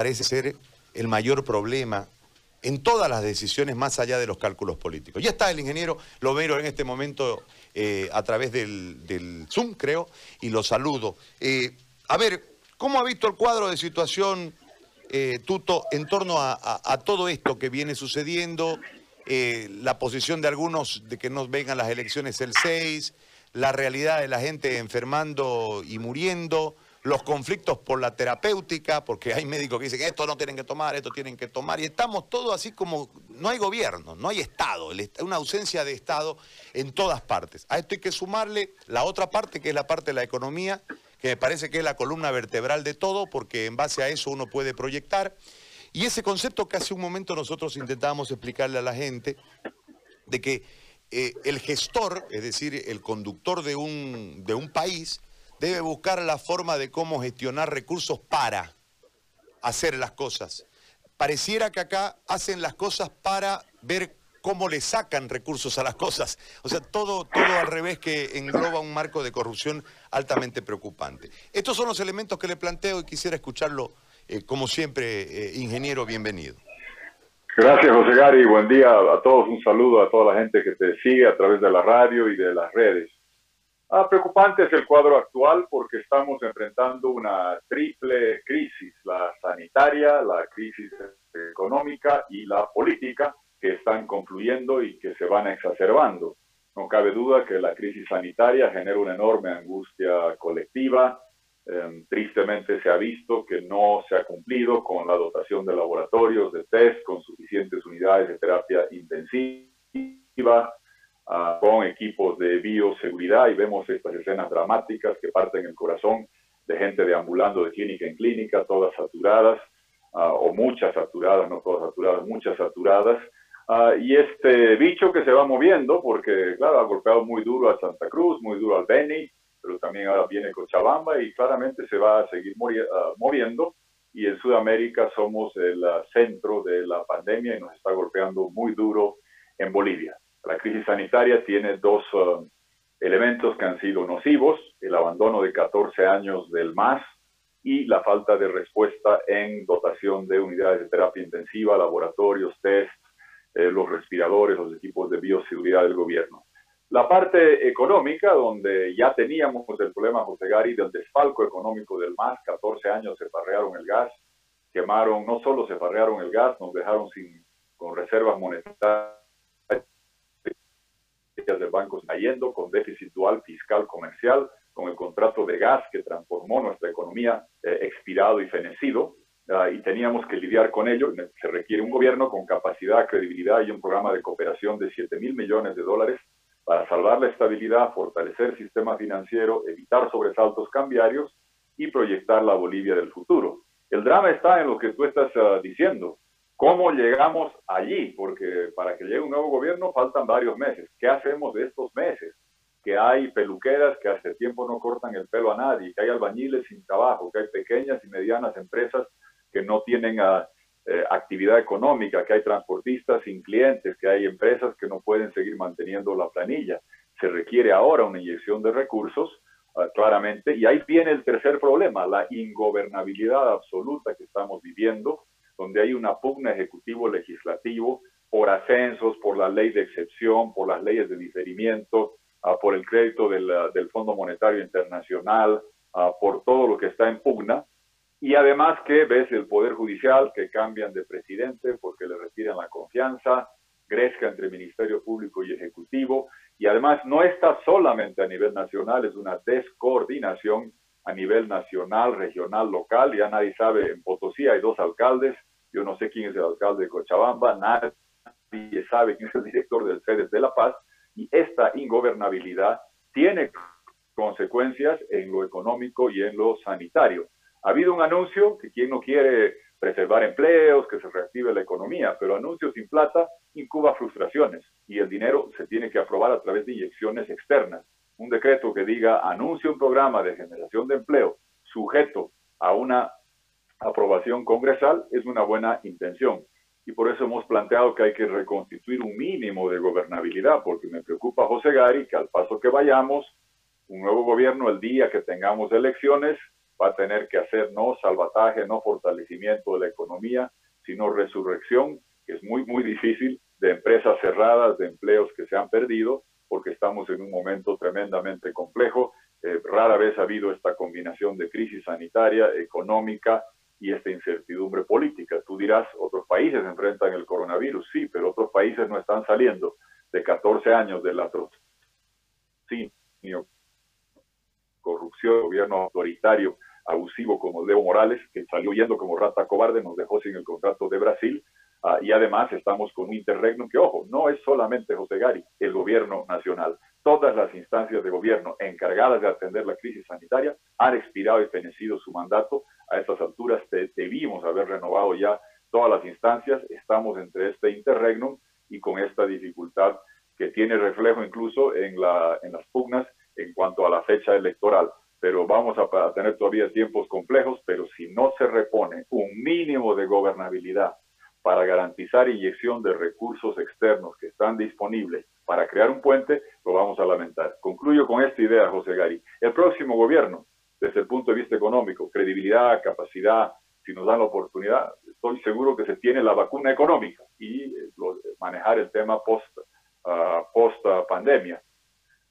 parece ser el mayor problema en todas las decisiones más allá de los cálculos políticos. Ya está el ingeniero, lo veo en este momento eh, a través del, Zoom, creo, y lo saludo. Eh, a ver, ¿cómo ha visto el cuadro de situación, eh, Tuto, en torno a, todo esto que viene sucediendo? la posición de algunos de que no vengan las elecciones el 6, la realidad de la gente enfermando y muriendo, los conflictos por la terapéutica, porque hay médicos que dicen esto no tienen que tomar, esto tienen que tomar, y estamos todos así como, no hay gobierno, no hay Estado, una ausencia de Estado en todas partes. A esto hay que sumarle la otra parte, que es la parte de la economía, que me parece que es la columna vertebral de todo, porque en base a eso uno puede proyectar. Y ese concepto que hace un momento nosotros intentábamos explicarle a la gente, de que eh, el gestor, es decir, el conductor de un, de un país, debe buscar la forma de cómo gestionar recursos para hacer las cosas. Pareciera que acá hacen las cosas para ver cómo le sacan recursos a las cosas. O sea, todo, todo al revés que engloba un marco de corrupción altamente preocupante. Estos son los elementos que le planteo y quisiera escucharlo, eh, como siempre, eh, ingeniero, bienvenido. Gracias, José Gary. Buen día a todos. Un saludo a toda la gente que te sigue a través de la radio y de las redes. Ah, preocupante es el cuadro actual porque estamos enfrentando una triple crisis, la sanitaria, la crisis económica y la política que están confluyendo y que se van exacerbando. No cabe duda que la crisis sanitaria genera una enorme angustia colectiva. Em, tristemente se ha visto que no se ha cumplido con la dotación de laboratorios, de test, con suficientes unidades de terapia intensiva, equipos de bioseguridad y vemos estas escenas dramáticas que parten el corazón de gente deambulando de clínica en clínica, todas saturadas, ah, o muchas saturadas, no todas saturadas, muchas saturadas. Ah, y este bicho que se va moviendo, porque claro, ha golpeado muy duro a Santa Cruz, muy duro al Beni, pero también ahora viene Cochabamba y claramente se va a seguir ah, moviendo. Y en Sudamérica somos el centro de la pandemia y nos está golpeando muy duro en Bolivia. La crisis sanitaria tiene dos uh, elementos que han sido nocivos, el abandono de 14 años del MAS y la falta de respuesta en dotación de unidades de terapia intensiva, laboratorios, test, eh, los respiradores, los equipos de bioseguridad del gobierno. La parte económica, donde ya teníamos el problema, José Gary, del desfalco económico del MAS, 14 años se farrearon el gas, quemaron, no solo se farrearon el gas, nos dejaron sin, con reservas monetarias de bancos cayendo, con déficit dual fiscal comercial, con el contrato de gas que transformó nuestra economía eh, expirado y fenecido, ah, y teníamos que lidiar con ello. Se requiere un gobierno con capacidad, credibilidad y un programa de cooperación de 7 mil millones de dólares para salvar la estabilidad, fortalecer el sistema financiero, evitar sobresaltos cambiarios y proyectar la Bolivia del futuro. El drama está en lo que tú estás ah, diciendo. ¿Cómo llegamos allí? Porque para que llegue un nuevo gobierno faltan varios meses. ¿Qué hacemos de estos meses? Que hay peluqueras que hace tiempo no cortan el pelo a nadie, que hay albañiles sin trabajo, que hay pequeñas y medianas empresas que no tienen ah, eh, actividad económica, que hay transportistas sin clientes, que hay empresas que no pueden seguir manteniendo la planilla. Se requiere ahora una inyección de recursos, ah, claramente, y ahí viene el tercer problema, la ingobernabilidad absoluta que estamos viviendo donde hay una pugna ejecutivo-legislativo por ascensos, por la ley de excepción, por las leyes de diferimiento, ah, por el crédito del, del, Fondo Monetario Internacional, ah, por todo lo que está en pugna. Y además que ves el Poder Judicial que cambian de presidente porque le retiran la confianza, crezca entre Ministerio Público y Ejecutivo. Y además no está solamente a nivel nacional, es una descoordinación a nivel nacional, regional, local. Ya nadie sabe, en Potosí hay dos alcaldes, yo no sé quién es el alcalde de Cochabamba, nadie sabe quién es el director del CEDES de La Paz, y esta ingobernabilidad tiene consecuencias en lo económico y en lo sanitario. Ha habido un anuncio que quien no quiere preservar empleos, que se reactive la economía, pero anuncios sin plata incuba frustraciones y el dinero se tiene que aprobar a través de inyecciones externas. Un decreto que diga anuncio un programa de generación de empleo sujeto a una aprobación congresal es una buena intención. Y por eso hemos planteado que hay que reconstituir un mínimo de gobernabilidad, porque me preocupa José Gari que al paso que vayamos, un nuevo gobierno el día que tengamos elecciones va a tener que hacer no salvataje, no fortalecimiento de la economía, sino resurrección, que es muy, muy difícil, de empresas cerradas, de empleos que se han perdido, porque estamos en un momento tremendamente complejo. Eh, rara vez ha habido esta combinación de crisis sanitaria, económica y esta incertidumbre política. Tú dirás, otros países enfrentan el coronavirus, sí, pero otros países no están saliendo de 14 años de la sí, corrupción, gobierno autoritario, abusivo como Leo Morales, que salió yendo como rata cobarde, nos dejó sin el contrato de Brasil, ah, y además estamos con un interregnum que, ojo, no es solamente José Gari, el gobierno nacional. Todas las instancias de gobierno encargadas de atender la crisis sanitaria han expirado y fenecido su mandato. A estas alturas debimos haber renovado ya todas las instancias. Estamos entre este interregnum y con esta dificultad que tiene reflejo incluso en, la, en las pugnas en cuanto a la fecha electoral. Pero vamos a, tener todavía tiempos complejos, pero si no se repone un mínimo de gobernabilidad para garantizar inyección de recursos externos que están disponibles para crear un puente, lo vamos a lamentar. Concluyo con esta idea, José Gari. El próximo gobierno, desde el punto de vista económico, credibilidad, capacidad, si nos dan la oportunidad, estoy seguro que se tiene la vacuna económica y eh, manejar el tema post, uh, post pandemia.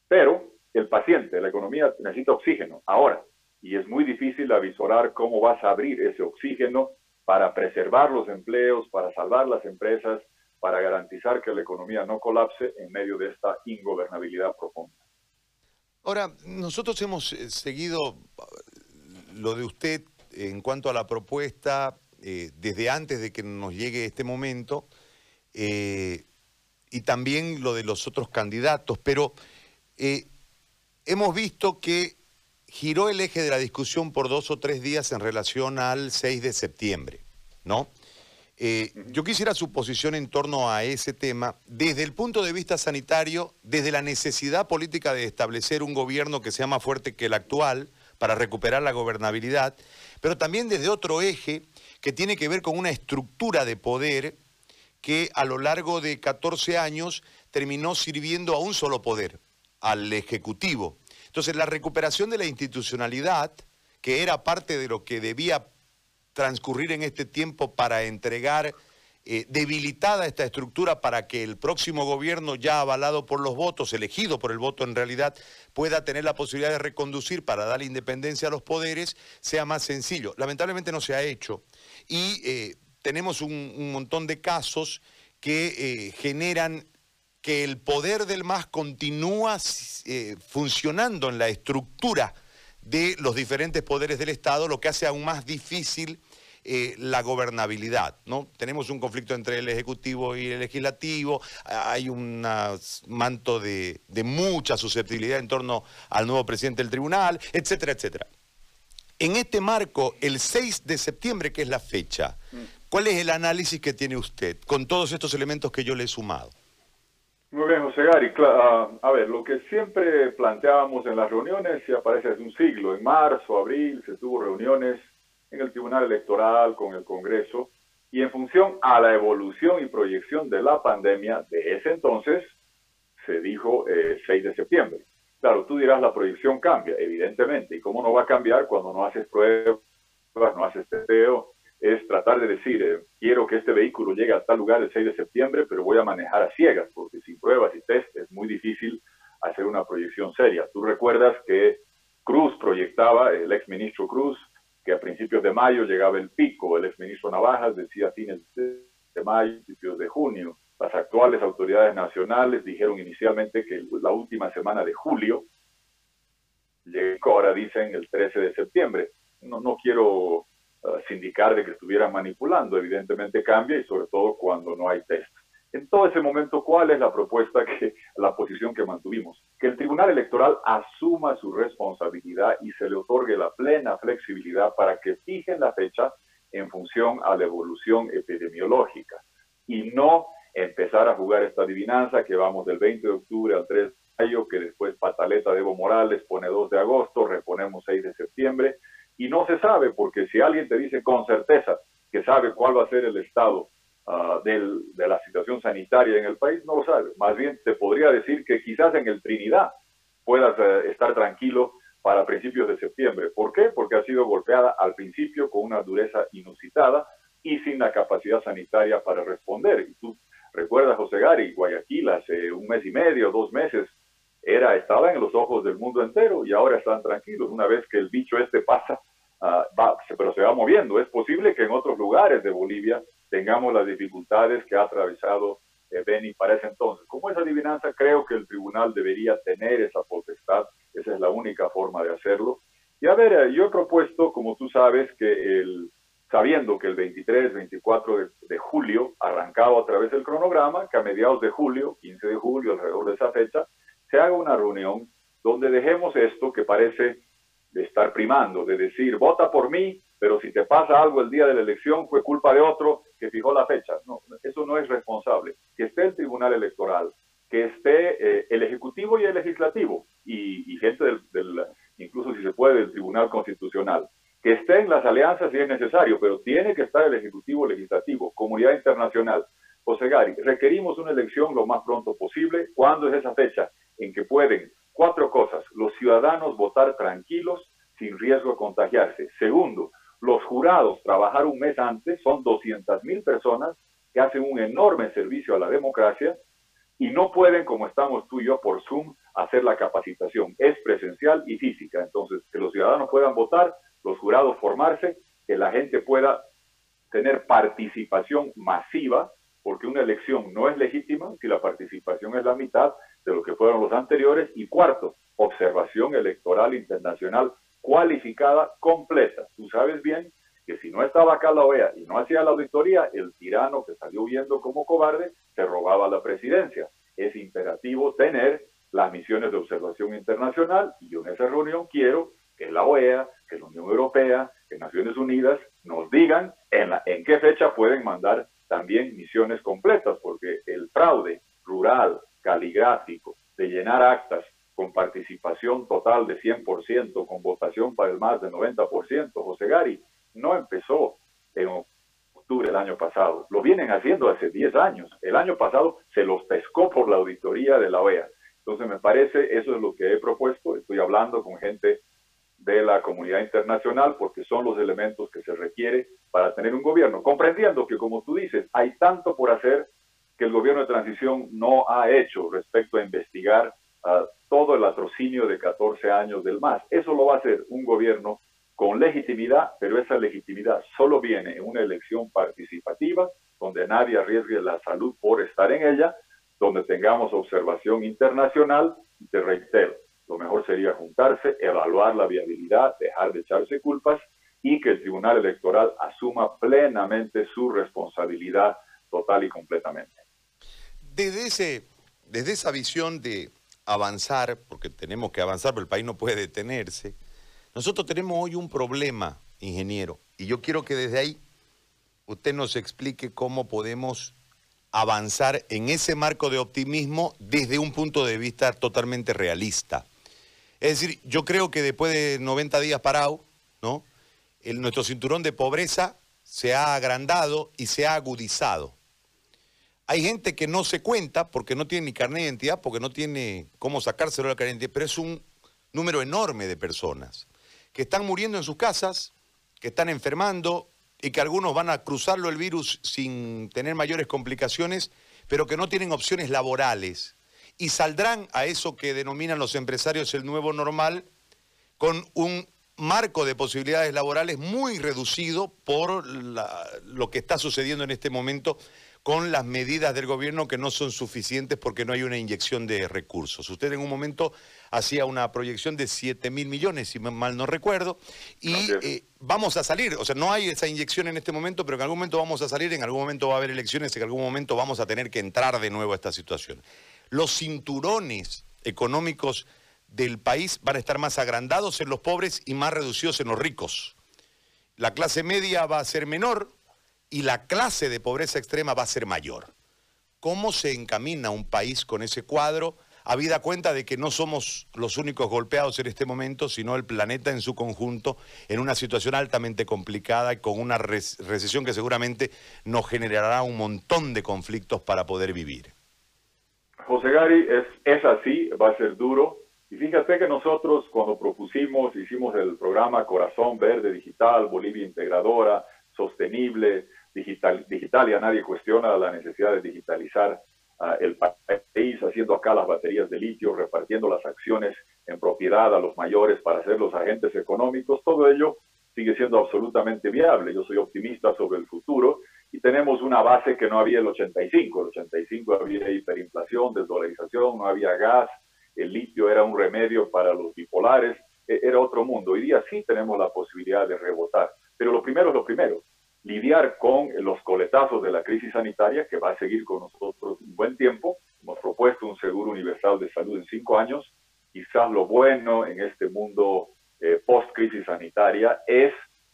Pero el paciente, la economía necesita oxígeno ahora y es muy difícil avisorar cómo vas a abrir ese oxígeno para preservar los empleos, para salvar las empresas, para garantizar que la economía no colapse en medio de esta ingobernabilidad profunda. Ahora, nosotros hemos eh, seguido lo de usted en cuanto a la propuesta eh, desde antes de que nos llegue este momento eh, y también lo de los otros candidatos, pero hemos visto que giró el eje de la discusión por dos o tres días en relación al 6 de septiembre, ¿no? Eh, yo quisiera su posición en torno a ese tema desde el punto de vista sanitario, desde la necesidad política de establecer un gobierno que sea más fuerte que el actual para recuperar la gobernabilidad, pero también desde otro eje que tiene que ver con una estructura de poder que a lo largo de 14 años terminó sirviendo a un solo poder, al Ejecutivo. Entonces, la recuperación de la institucionalidad, que era parte de lo que debía transcurrir en este tiempo para entregar eh, debilitada esta estructura para que el próximo gobierno ya avalado por los votos, elegido por el voto en realidad, pueda tener la posibilidad de reconducir para dar independencia a los poderes, sea más sencillo. Lamentablemente no se ha hecho y eh, tenemos un, montón de casos que eh, generan que el poder del MAS continúa funcionando en la estructura de los diferentes poderes del Estado, lo que hace aún más difícil eh, la gobernabilidad. ¿no? Tenemos un conflicto entre el Ejecutivo y el Legislativo, hay un manto de, mucha susceptibilidad en torno al nuevo presidente del tribunal, etcétera, etcétera. En este marco, el 6 de septiembre, que es la fecha. ¿cuál es el análisis que tiene usted con todos estos elementos que yo le he sumado? Muy bien, José Gary. Ah, a ver, lo que siempre planteábamos en las reuniones, y aparece hace un siglo, en marzo, abril, se tuvo reuniones en el Tribunal Electoral con el Congreso, y en función a la evolución y proyección de la pandemia de ese entonces, se dijo eh, 6 de septiembre. Claro, tú dirás la proyección cambia, evidentemente, y cómo no va a cambiar cuando no haces pruebas, no haces testeo, es tratar de decir, eh, quiero que este vehículo llegue a tal lugar el 6 de septiembre, pero voy a manejar a ciegas, porque sin pruebas y test es muy difícil hacer una proyección seria. Tú recuerdas que Cruz proyectaba, el ex ministro Cruz, que a principios de mayo llegaba el pico, el ex ministro Navajas decía fines de mayo, principios de junio. Las actuales autoridades nacionales dijeron inicialmente que la última semana de julio, ahora dicen el 13 de septiembre. No, no quiero sindicar de que estuvieran manipulando. Evidentemente cambia y sobre todo cuando no hay test. En todo ese momento, ¿cuál es la propuesta que, la posición que mantuvimos? Que el Tribunal Electoral asuma su responsabilidad y se le otorgue la plena flexibilidad para que fijen la fecha en función a la evolución epidemiológica y no empezar a jugar esta adivinanza que vamos del 20 de octubre al 3 de mayo, que después pataleta de Morales pone 2 de agosto, reponemos 6 de septiembre, y no se sabe, porque si alguien te dice con certeza que sabe cuál va a ser el estado uh, del, de la situación sanitaria en el país, no lo sabe. Más bien te podría decir que quizás en el Trinidad puedas uh, estar tranquilo para principios de septiembre. ¿Por qué? Porque ha sido golpeada al principio con una dureza inusitada y sin la capacidad sanitaria para responder. Y tú recuerdas, José Gary, Guayaquil hace un mes y medio, dos meses, era, estaba en los ojos del mundo entero y ahora están tranquilos. Una vez que el bicho este pasa, uh, va, pero se va moviendo. Es posible que en otros lugares de Bolivia tengamos las dificultades que ha atravesado eh, Beni para ese entonces. Como esa adivinanza, creo que el tribunal debería tener esa potestad. Esa es la única forma de hacerlo. Y a ver, eh, yo he propuesto, como tú sabes, que el, sabiendo que el 23, 24 de, de, julio, arrancado a través del cronograma, que a mediados de julio, 15 de julio, alrededor de esa fecha, se haga una reunión donde dejemos esto que parece de estar primando, de decir, vota por mí, pero si te pasa algo el día de la elección fue culpa de otro que fijó la fecha. No, eso no es responsable. Que esté el Tribunal Electoral, que esté eh, el Ejecutivo y el Legislativo, y, y gente del, del, incluso si se puede, del Tribunal Constitucional, que estén las alianzas si es necesario, pero tiene que estar el Ejecutivo Legislativo, comunidad internacional. José Gary, requerimos una elección lo más pronto posible. ¿Cuándo es esa fecha en que pueden cuatro cosas? Los ciudadanos votar tranquilos, sin riesgo de contagiarse. Segundo, los jurados trabajar un mes antes, son 200 mil personas que hacen un enorme servicio a la democracia y no pueden, como estamos tú y yo por Zoom, hacer la capacitación. Es presencial y física. Entonces, que los ciudadanos puedan votar, los jurados formarse, que la gente pueda tener participación masiva, porque una elección no es legítima si la participación es la mitad de lo que fueron los anteriores. Y cuarto, observación electoral internacional cualificada completa. Tú sabes bien que si no estaba acá la OEA y no hacía la auditoría, el tirano que salió huyendo como cobarde se robaba la presidencia. Es imperativo tener las misiones de observación internacional y yo en esa reunión quiero que la OEA, que la Unión Europea, que Naciones Unidas nos digan en qué fecha pueden mandar también misiones completas, porque el fraude rural, caligráfico, de llenar actas con participación total de 100%, con votación para el más de 90%, José Gary, no empezó en octubre del año pasado, lo vienen haciendo hace 10 años. El año pasado se los pescó por la auditoría de la OEA. Entonces me parece, eso es lo que he propuesto, estoy hablando con gente de la comunidad internacional porque son los elementos que se requiere para tener un gobierno, comprendiendo que como tú dices, hay tanto por hacer que el gobierno de transición no ha hecho respecto a investigar uh, todo el atrocinio de 14 años del MAS. Eso lo va a hacer un gobierno con legitimidad, pero esa legitimidad solo viene en una elección participativa, donde nadie arriesgue la salud por estar en ella, donde tengamos observación internacional, y te reitero, lo mejor sería juntarse, evaluar la viabilidad, dejar de echarse culpas y que el Tribunal Electoral asuma plenamente su responsabilidad total y completamente. Desde, esa visión de avanzar, porque tenemos que avanzar, pero el país no puede detenerse, nosotros tenemos hoy un problema, ingeniero, y yo quiero que desde ahí usted nos explique cómo podemos avanzar en ese marco de optimismo desde un punto de vista totalmente realista. Es decir, yo creo que después de 90 días parado, nuestro cinturón de pobreza se ha agrandado y se ha agudizado. Hay gente que no se cuenta porque no tiene ni carnet de identidad, porque no tiene cómo sacárselo de la carnet de identidad, pero es un número enorme de personas que están muriendo en sus casas, que están enfermando y que algunos van a cruzarlo el virus sin tener mayores complicaciones, pero que no tienen opciones laborales. Y saldrán a eso que denominan los empresarios el nuevo normal con un marco de posibilidades laborales muy reducido por lo que está sucediendo en este momento con las medidas del gobierno que no son suficientes porque no hay una inyección de recursos. Usted en un momento hacía una proyección de 7 mil millones, si mal no recuerdo, y eh, vamos a salir, o sea, no hay esa inyección en este momento, pero en algún momento vamos a salir, en algún momento va a haber elecciones, en algún momento vamos a tener que entrar de nuevo a esta situación los cinturones económicos del país van a estar más agrandados en los pobres y más reducidos en los ricos. La clase media va a ser menor y la clase de pobreza extrema va a ser mayor. ¿Cómo se encamina un país con ese cuadro? Habida cuenta de que no somos los únicos golpeados en este momento, sino el planeta en su conjunto, en una situación altamente complicada y con una recesión que seguramente nos generará un montón de conflictos para poder vivir. José Gary, es, es así, va a ser duro. Y fíjate que nosotros cuando propusimos, hicimos el programa Corazón Verde Digital, Bolivia Integradora, Sostenible, Digital, digital ya nadie cuestiona la necesidad de digitalizar uh, el país, haciendo acá las baterías de litio, repartiendo las acciones en propiedad a los mayores para ser los agentes económicos, todo ello sigue siendo absolutamente viable. Yo soy optimista sobre el futuro y tenemos una base que no había el 85. El 85 había hiperinflación, desdolarización, no había gas, el litio era un remedio para los bipolares, e, era otro mundo. Hoy día sí tenemos la posibilidad de rebotar, pero lo primero es lo primero, lidiar con los coletazos de la crisis sanitaria que va a seguir con nosotros un buen tiempo. Hemos propuesto un seguro universal de salud en cinco años. Quizás lo bueno en este mundo eh, post-crisis sanitaria es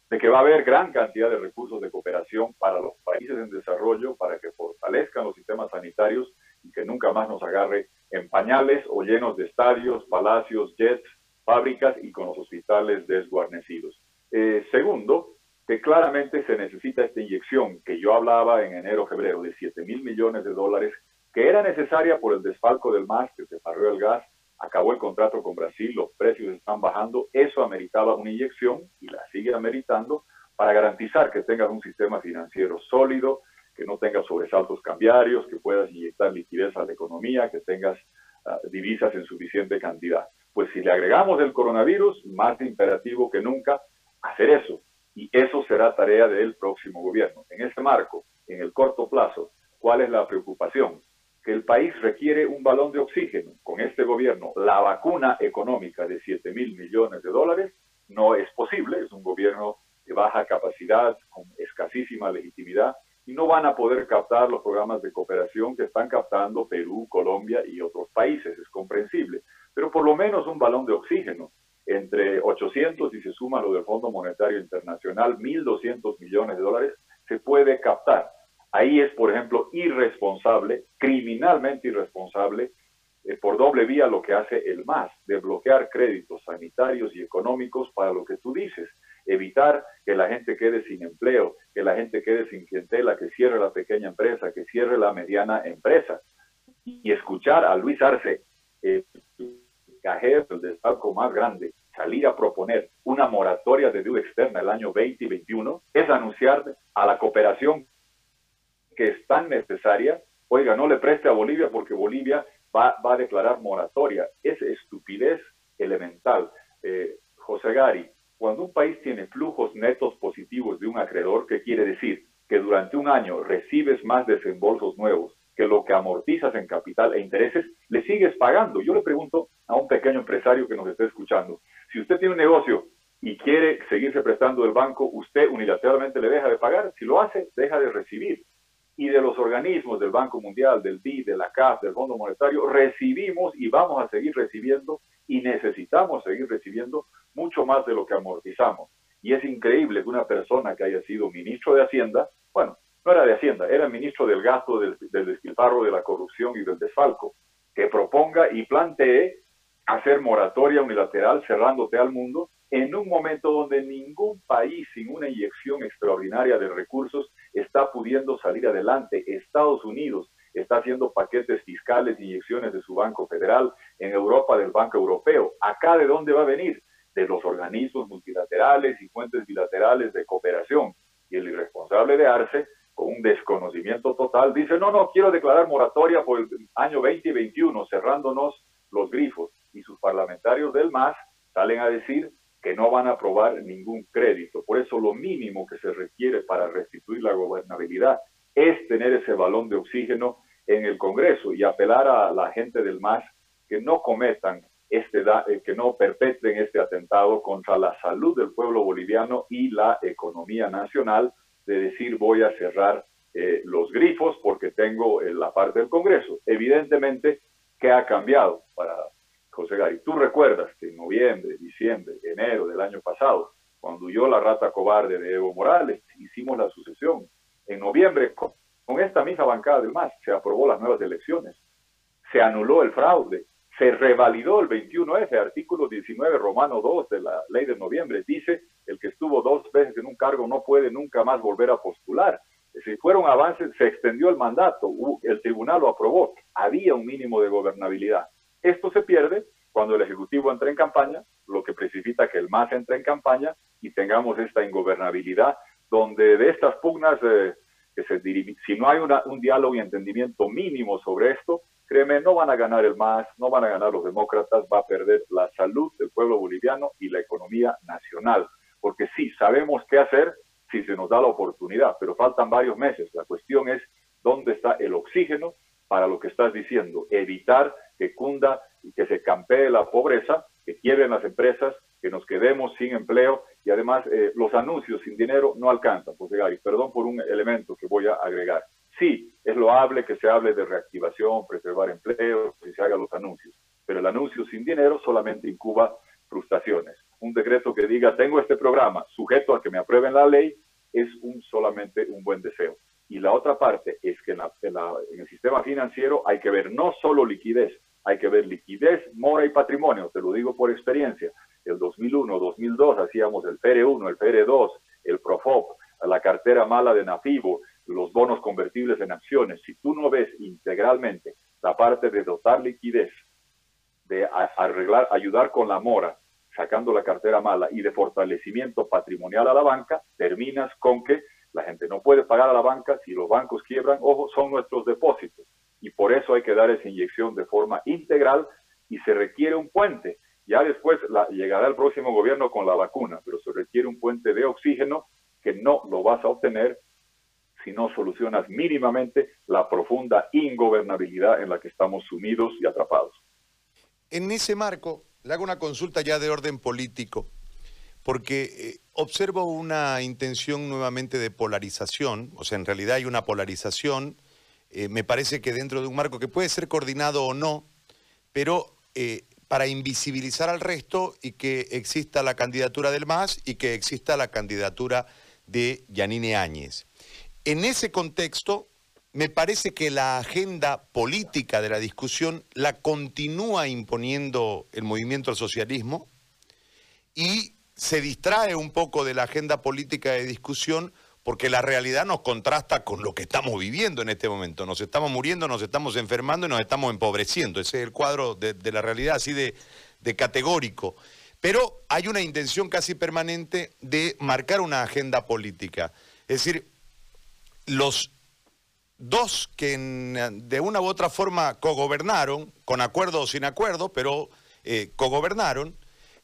de que va a haber gran cantidad de recursos de cooperación para los países en desarrollo, para que fortalezcan los sistemas sanitarios y que nunca más nos agarre en pañales o llenos de estadios, palacios, jets, fábricas y con los hospitales desguarnecidos. Eh, segundo, que claramente se necesita esta inyección que yo hablaba en enero, febrero, de 7 mil millones de dólares, que era necesaria por el desfalco del MAS, que se paró el gas, acabó el contrato con Brasil, los precios están bajando, eso ameritaba una inyección y la sigue ameritando para garantizar que tengas un sistema financiero sólido, que no tengas sobresaltos cambiarios, que puedas inyectar liquidez a la economía, que tengas uh, divisas en suficiente cantidad. Pues si le agregamos el coronavirus, más imperativo que nunca hacer eso. Y eso será tarea del próximo gobierno. En ese marco, en el corto plazo, ¿cuál es la preocupación? Que el país requiere un balón de oxígeno. Con este gobierno, la vacuna económica de 7 mil millones de dólares no es posible. Es un gobierno de baja capacidad, con escasísima legitimidad y no van a poder captar los programas de cooperación que están captando Perú, Colombia y otros países, es comprensible, pero por lo menos un balón de oxígeno entre 800 y se suma lo del Fondo Monetario Internacional, 1.200 millones de dólares, se puede captar. Ahí es, por ejemplo, irresponsable, criminalmente irresponsable, eh, por doble vía lo que hace el MAS, de bloquear créditos sanitarios y económicos para lo que tú dices, evitar que la gente quede sin empleo, que la gente quede sin clientela, que cierre la pequeña empresa, que cierre la mediana empresa. Y escuchar a Luis Arce, eh, cajero del desfalco más grande, salir a proponer una moratoria de deuda externa el año 2021, es anunciar a la cooperación que es tan necesaria, oiga, no le preste a Bolivia porque Bolivia va, va a declarar moratoria. Es estupidez elemental. Eh, José Gari, cuando un país tiene flujos netos positivos de un acreedor, ¿qué quiere decir? Que durante un año recibes más desembolsos nuevos que lo que amortizas en capital e intereses, le sigues pagando. Yo le pregunto a un pequeño empresario que nos esté escuchando, si usted tiene un negocio y quiere seguirse prestando del banco, ¿usted unilateralmente le deja de pagar? Si lo hace, deja de recibir. Y de los organismos del Banco Mundial, del BID, de la CAF, del Fondo Monetario, recibimos y vamos a seguir recibiendo y necesitamos seguir recibiendo mucho más de lo que amortizamos. Y es increíble que una persona que haya sido ministro de Hacienda, bueno, no era de Hacienda, era ministro del gasto, del, del despilfarro, de la corrupción y del desfalco, que proponga y plantee hacer moratoria unilateral cerrándote al mundo en un momento donde ningún país sin una inyección extraordinaria de recursos está pudiendo salir adelante. Estados Unidos está haciendo paquetes fiscales, inyecciones de su Banco Federal, en Europa del Banco Europeo. ¿Acá de dónde va a venir? De los organismos multilaterales y fuentes bilaterales de cooperación. Y el irresponsable de Arce, con un desconocimiento total, dice, no, no, quiero declarar moratoria por el año 2021, cerrándonos los grifos. Y sus parlamentarios del MAS salen a decir que no van a aprobar ningún crédito. Por eso lo mínimo que se requiere para restituir la gobernabilidad es tener ese balón de oxígeno en el Congreso y apelar a la gente del MAS que no cometan este eh, que no perpetren este atentado contra la salud del pueblo boliviano y la economía nacional de decir voy a cerrar eh, los grifos porque tengo eh, la parte del Congreso. Evidentemente, ¿qué ha cambiado para José Gary? Tú recuerdas que en noviembre, diciembre, enero del año pasado, cuando huyó la rata cobarde de Evo Morales, hicimos la sucesión. En noviembre, con, con esta misma bancada del MAS, se aprobó las nuevas elecciones, se anuló el fraude, se revalidó el 21F, artículo 19, Romano 2 de la ley de noviembre. Dice, el que estuvo dos veces en un cargo no puede nunca más volver a postular. Si fueron avances, se extendió el mandato, el tribunal lo aprobó, había un mínimo de gobernabilidad. Esto se pierde cuando el Ejecutivo entra en campaña, lo que precipita que el MAS entre en campaña y tengamos esta ingobernabilidad, donde de estas pugnas, eh, que se si no hay un diálogo y entendimiento mínimo sobre esto, créeme, no van a ganar el MAS, no van a ganar los demócratas, va a perder la salud del pueblo boliviano y la economía nacional. Porque sí, sabemos qué hacer si se nos da la oportunidad, pero faltan varios meses. La cuestión es dónde está el oxígeno para lo que estás diciendo, evitar que cunda y que se campee la pobreza, que quiebren las empresas, que nos quedemos sin empleo y además eh, los anuncios sin dinero no alcanzan, pues y perdón por un elemento que voy a agregar. Sí, es loable que se hable de reactivación, preservar empleo, que se hagan los anuncios, pero el anuncio sin dinero solamente incuba frustraciones. Un decreto que diga, tengo este programa sujeto a que me aprueben la ley, es un, solamente un buen deseo. Y la otra parte es que en, el sistema financiero hay que ver no solo liquidez, hay que ver liquidez, mora y patrimonio, te lo digo por experiencia. El 2001, 2002 hacíamos el PR1, el PR2, el PROFOP, la cartera mala de Nafibo, los bonos convertibles en acciones. Si tú no ves integralmente la parte de dotar liquidez, de arreglar, ayudar con la mora, sacando la cartera mala y de fortalecimiento patrimonial a la banca, terminas con que la gente no puede pagar a la banca si los bancos quiebran, ojo, son nuestros depósitos y por eso hay que dar esa inyección de forma integral y se requiere un puente. Ya después llegará el próximo gobierno con la vacuna, pero se requiere un puente de oxígeno que no lo vas a obtener si no solucionas mínimamente la profunda ingobernabilidad en la que estamos sumidos y atrapados. En ese marco, le hago una consulta ya de orden político, porque eh, observo una intención nuevamente de polarización, o sea, en realidad hay una polarización eh, me parece que dentro de un marco que puede ser coordinado o no, pero eh, para invisibilizar al resto y que exista la candidatura del MAS y que exista la candidatura de Yanine Áñez. En ese contexto, me parece que la agenda política de la discusión la continúa imponiendo el movimiento al socialismo y se distrae un poco de la agenda política de discusión porque la realidad nos contrasta con lo que estamos viviendo en este momento. Nos estamos muriendo, nos estamos enfermando y nos estamos empobreciendo. Ese es el cuadro de, la realidad así de, de categórico. Pero hay una intención casi permanente de marcar una agenda política. Es decir, los dos que de una u otra forma cogobernaron, con acuerdo o sin acuerdo, pero eh, cogobernaron,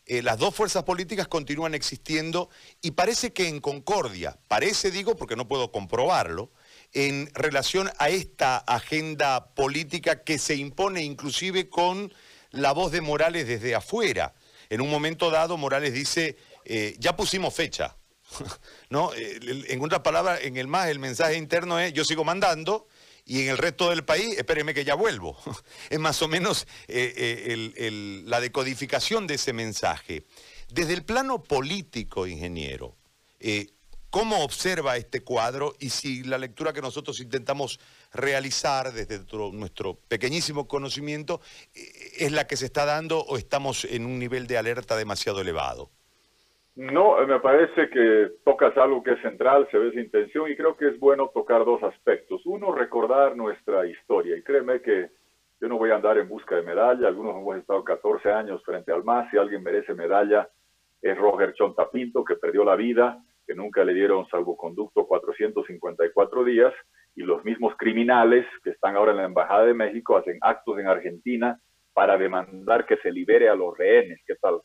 eh, las dos fuerzas políticas continúan existiendo y parece que en concordia, parece digo porque no puedo comprobarlo, en relación a esta agenda política que se impone inclusive con la voz de Morales desde afuera. En un momento dado Morales dice, eh, ya pusimos fecha. ¿No? Eh, en otras palabras, en el más el mensaje interno es yo sigo mandando y en el resto del país, espéreme que ya vuelvo. es más o menos eh, eh, la decodificación de ese mensaje. Desde el plano político, ingeniero, ¿cómo observa este cuadro y si la lectura que nosotros intentamos realizar desde nuestro pequeñísimo conocimiento es la que se está dando o estamos en un nivel de alerta demasiado elevado? No, me parece que tocas algo que es central, se ve esa intención y creo que es bueno tocar dos aspectos. Uno, recordar nuestra historia y créeme que yo no voy a andar en busca de medalla, algunos hemos estado 14 años frente al MAS, si alguien merece medalla es Roger Chontapinto, que perdió la vida, que nunca le dieron salvoconducto 454 días, y los mismos criminales que están ahora en la Embajada de México hacen actos en Argentina para demandar que se libere a los rehenes. ¿Qué tal?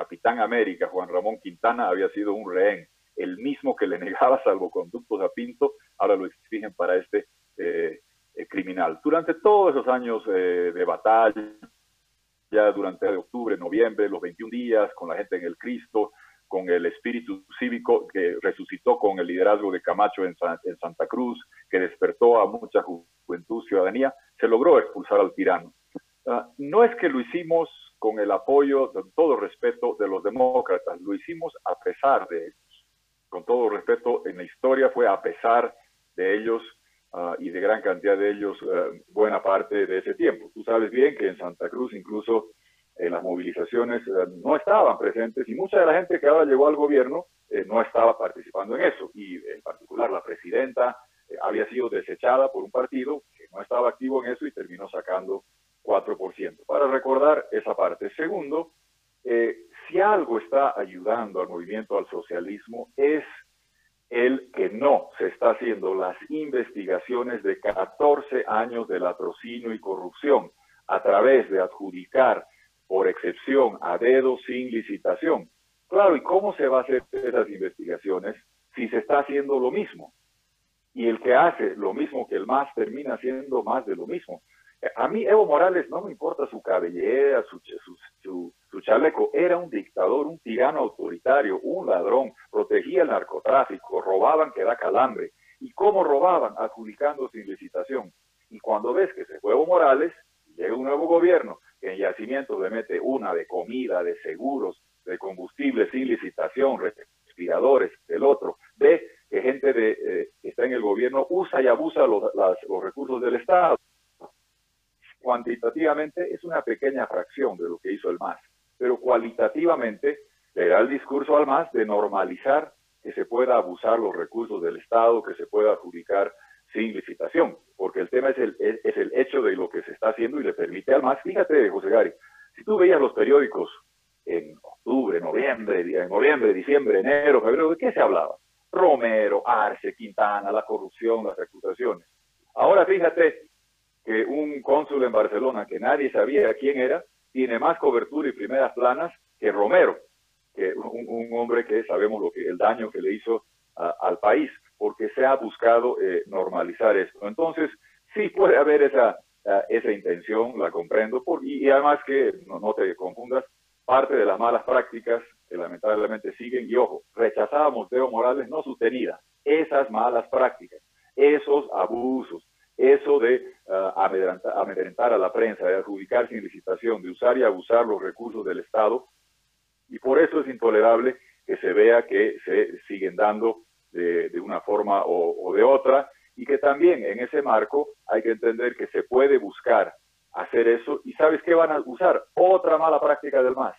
Capitán América, Juan Ramón Quintana, había sido un rehén, el mismo que le negaba salvoconductos a Pinto, ahora lo exigen para este eh, eh, criminal. Durante todos esos años eh, de batalla, ya durante octubre, noviembre, los 21 días, con la gente en el Cristo, con el espíritu cívico que resucitó con el liderazgo de Camacho en, en Santa Cruz, que despertó a mucha juventud, ciudadanía, se logró expulsar al tirano. Ah, no es que lo hicimos con el apoyo, de todo respeto, de los demócratas. Lo hicimos a pesar de ellos. Con todo respeto, en la historia fue a pesar de ellos ah, y de gran cantidad de ellos eh, buena parte de ese tiempo. Tú sabes bien que en Santa Cruz incluso en las movilizaciones eh, no estaban presentes y mucha de la gente que ahora llegó al gobierno eh, no estaba participando en eso. Y en particular la presidenta había sido desechada por un partido que no estaba activo en eso y terminó sacando 4%. Para recordar esa parte. Segundo, eh, si algo está ayudando al movimiento al socialismo es el que no se está haciendo las investigaciones de 14 años de latrocinio y corrupción a través de adjudicar por excepción a dedo sin licitación. Claro, ¿y cómo se va a hacer esas investigaciones si se está haciendo lo mismo? Y el que hace lo mismo que el más termina haciendo más de lo mismo. A mí Evo Morales no me importa su cabellera, su, su, su, chaleco, era un dictador, un tirano autoritario, un ladrón, protegía el narcotráfico, robaban que da calambre. ¿Y cómo robaban? Adjudicando sin licitación. Y cuando ves que se fue Evo Morales, llega un nuevo gobierno que en yacimientos le mete una de comida, de seguros, de combustible sin licitación, respiradores, del otro, ve que gente de, eh, que está en el gobierno usa y abusa los, los recursos del Estado cuantitativamente es una pequeña fracción de lo que hizo el MAS, pero cualitativamente le da el discurso al MAS de normalizar que se pueda abusar los recursos del Estado, que se pueda adjudicar sin licitación, porque el tema es el, es, el hecho de lo que se está haciendo y le permite al MAS, fíjate José Gary, si tú veías los periódicos en octubre, noviembre, en noviembre, diciembre, enero, febrero, ¿de qué se hablaba? Romero, Arce, Quintana, la corrupción, las reputaciones. Ahora fíjate, que un cónsul en Barcelona, que nadie sabía quién era, tiene más cobertura y primeras planas que Romero, que un, hombre que sabemos lo que el daño que le hizo al país, porque se ha buscado eh, normalizar esto. Entonces, sí puede haber esa, esa intención, la comprendo, por, y, además que, no, no te confundas, parte de las malas prácticas que lamentablemente siguen, y ojo, rechazábamos Teo Morales no sostenida, esas malas prácticas, esos abusos, eso de uh, amedrentar, a la prensa, de adjudicar sin licitación, de usar y abusar los recursos del Estado. Y por eso es intolerable que se vea que se siguen dando de, una forma o, de otra y que también en ese marco hay que entender que se puede buscar hacer eso. Y sabes qué van a usar otra mala práctica del MAS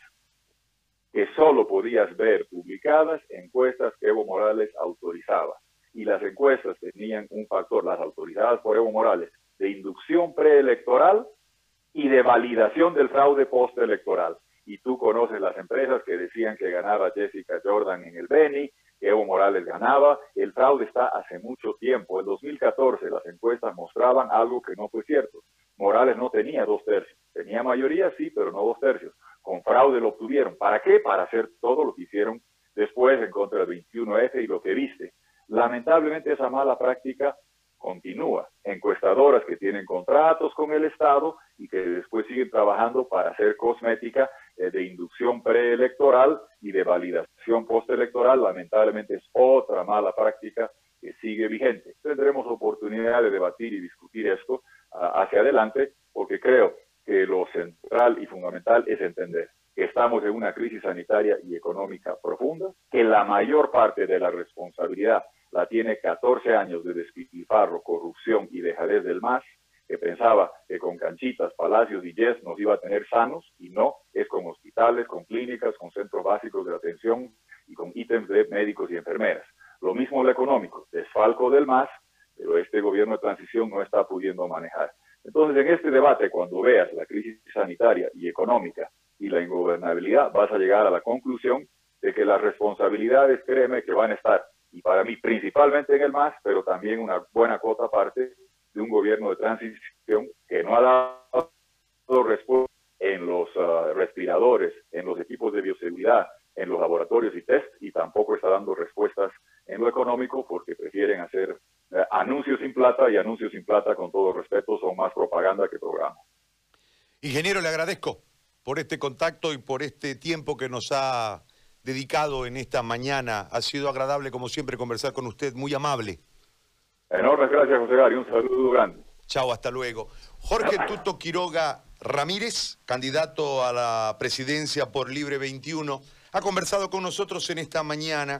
que solo podías ver publicadas encuestas que Evo Morales autorizaba y las encuestas tenían un factor, las autorizadas por Evo Morales, de inducción preelectoral y de validación del fraude postelectoral. Y tú conoces las empresas que decían que ganaba Jessica Jordan en el Beni, que Evo Morales ganaba. El fraude está hace mucho tiempo. En 2014 las encuestas mostraban algo que no fue cierto. Morales no tenía dos tercios. Tenía mayoría, sí, pero no dos tercios. Con fraude lo obtuvieron. ¿Para qué? Para hacer todo lo que hicieron después en contra del 21F y lo que viste. Lamentablemente esa mala práctica continúa. Encuestadoras que tienen contratos con el Estado y que después siguen trabajando para hacer cosmética eh, de inducción preelectoral y de validación postelectoral, lamentablemente es otra mala práctica que sigue vigente. Tendremos oportunidad de debatir y discutir esto ah, hacia adelante porque creo que lo central y fundamental es entender que estamos en una crisis sanitaria y económica profunda, que la mayor parte de la responsabilidad la tiene 14 años de despilfarro, corrupción y dejadez del MAS, que pensaba que con canchitas, palacios y yes nos iba a tener sanos, y no, es con hospitales, con clínicas, con centros básicos de atención y con ítems de médicos y enfermeras. Lo mismo lo económico, desfalco del MAS, pero este gobierno de transición no está pudiendo manejar. Entonces, en este debate, cuando veas la crisis sanitaria y económica y la ingobernabilidad, vas a llegar a la conclusión de que las responsabilidades, créeme, que van a estar para mí principalmente en el MAS, pero también una buena cuota parte de un gobierno de transición que no ha dado respuesta en los ah, respiradores, en los equipos de bioseguridad, en los laboratorios y test, y tampoco está dando respuestas en lo económico porque prefieren hacer eh, anuncios sin plata y anuncios sin plata, con todo respeto, son más propaganda que programa. Ingeniero, le agradezco por este contacto y por este tiempo que nos ha dedicado en esta mañana. Ha sido agradable, como siempre, conversar con usted, muy amable. Enormes gracias, José Gary. Un saludo grande. Chao, hasta luego. Jorge Tuto Quiroga Ramírez, candidato a la presidencia por Libre 21, ha conversado con nosotros en esta mañana.